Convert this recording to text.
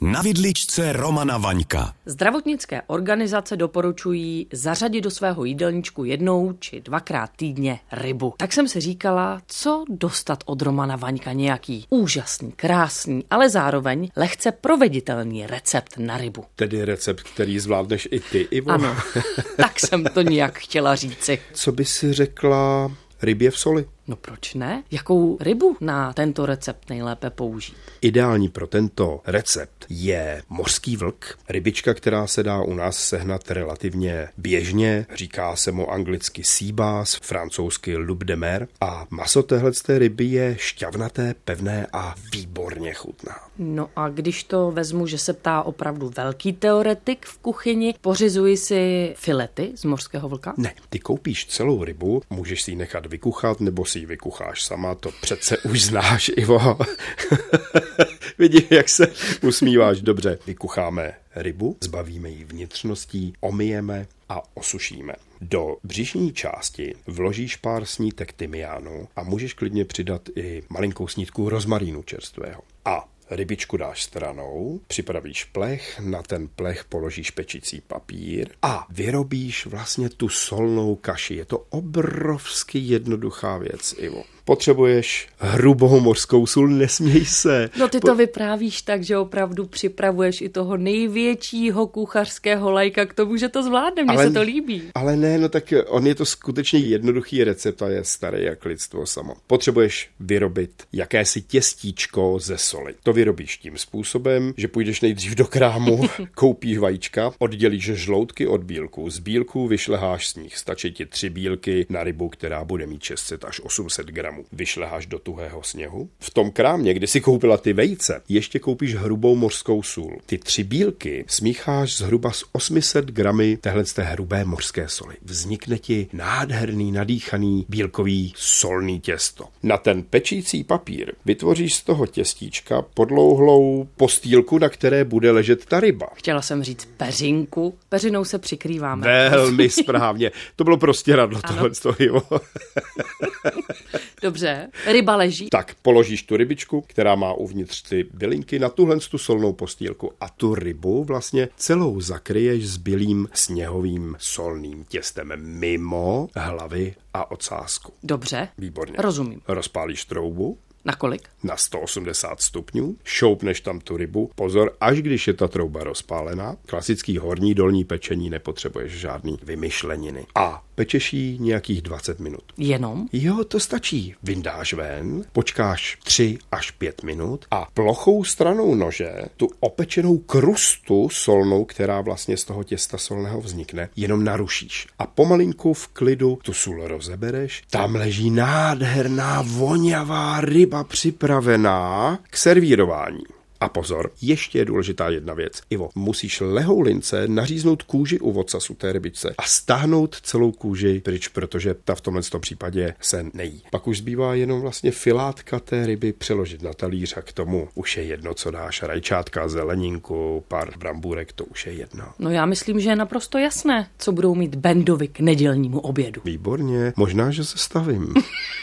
Na vidličce Romana Vaňka. Zdravotnické organizace doporučují zařadit do svého jídelníčku jednou či dvakrát týdně rybu. Tak jsem si říkala, co dostat od Romana Vaňka nějaký úžasný, krásný, ale zároveň lehce proveditelný recept na rybu. Tedy recept, který zvládneš i ty, Ivo. Ano, tak jsem to nějak chtěla říci. Co by si řekla rybě v soli? No proč ne? Jakou rybu na tento recept nejlépe použít? Ideální pro tento recept je mořský vlk, rybička, která se dá u nás sehnat relativně běžně, říká se mu anglicky sea bass, francouzsky loup de mer a maso téhle ryby je šťavnaté, pevné a výborně chutná. No a když to vezmu, že se ptá opravdu velký teoretik v kuchyni, pořizuji si filety z mořského vlka? Ne, ty koupíš celou rybu, můžeš si ji nechat vykuchat nebo si ji vykucháš sama, to přece už znáš, Ivo. Vidím, jak se usmíváš. Dobře, vykucháme rybu, zbavíme ji vnitřností, omijeme a osušíme. Do břišní části vložíš pár snítek tymiánu a můžeš klidně přidat i malinkou snídku rozmarínu čerstvého. A rybičku dáš stranou, připravíš plech, na ten plech položíš pečicí papír a vyrobíš vlastně tu solnou kaši. Je to obrovsky jednoduchá věc, Ivo. Potřebuješ hrubou mořskou sůl, nesměj se. No ty to vyprávíš tak, že opravdu připravuješ i toho největšího kuchařského lajka k tomu, že to zvládne, mně ale, se to líbí. Ale ne, no tak on je to skutečně jednoduchý recept a je starý jak lidstvo samo. Potřebuješ vyrobit jakési těstíčko ze soli. To vyrobíš tím způsobem, že půjdeš nejdřív do krámu, koupíš vajíčka, oddělíš žloutky od bílků. Z bílků vyšleháš z nich. Stačí ti tři bílky na rybu, která bude mít 600 až 800 gramů krámu. Vyšleháš do tuhého sněhu. V tom krámě, kdy si koupila ty vejce, ještě koupíš hrubou mořskou sůl. Ty tři bílky smícháš zhruba s 800 gramy téhle té hrubé mořské soli. Vznikne ti nádherný, nadýchaný bílkový solný těsto. Na ten pečící papír vytvoříš z toho těstíčka podlouhlou postýlku, na které bude ležet ta ryba. Chtěla jsem říct peřinku. Peřinou se přikrýváme. Velmi správně. To bylo prostě radlo tohle z toho. Dobře, ryba leží. Tak položíš tu rybičku, která má uvnitř ty bylinky, na tuhle tu solnou postýlku a tu rybu vlastně celou zakryješ s bílým sněhovým solným těstem mimo hlavy a ocásku. Dobře. Výborně. Rozumím. Rozpálíš troubu, na kolik? Na 180 stupňů. Šoupneš tam tu rybu. Pozor, až když je ta trouba rozpálená. Klasický horní dolní pečení nepotřebuješ žádný vymyšleniny. A pečeš jí nějakých 20 minut. Jenom? Jo, to stačí. Vyndáš ven, počkáš 3 až 5 minut a plochou stranou nože tu opečenou krustu solnou, která vlastně z toho těsta solného vznikne, jenom narušíš. A pomalinku v klidu tu sůl rozebereš. Tam leží nádherná voňavá ryba ryba připravená k servírování. A pozor, ještě je důležitá jedna věc. Ivo, musíš lehou lince naříznout kůži u vocasu té rybičce a stáhnout celou kůži pryč, protože ta v tomhle případě se nejí. Pak už zbývá jenom vlastně filátka té ryby přeložit na talíř a k tomu už je jedno, co dáš. Rajčátka, zeleninku, pár brambůrek, to už je jedno. No já myslím, že je naprosto jasné, co budou mít Bendovi k nedělnímu obědu. Výborně, možná, že se stavím.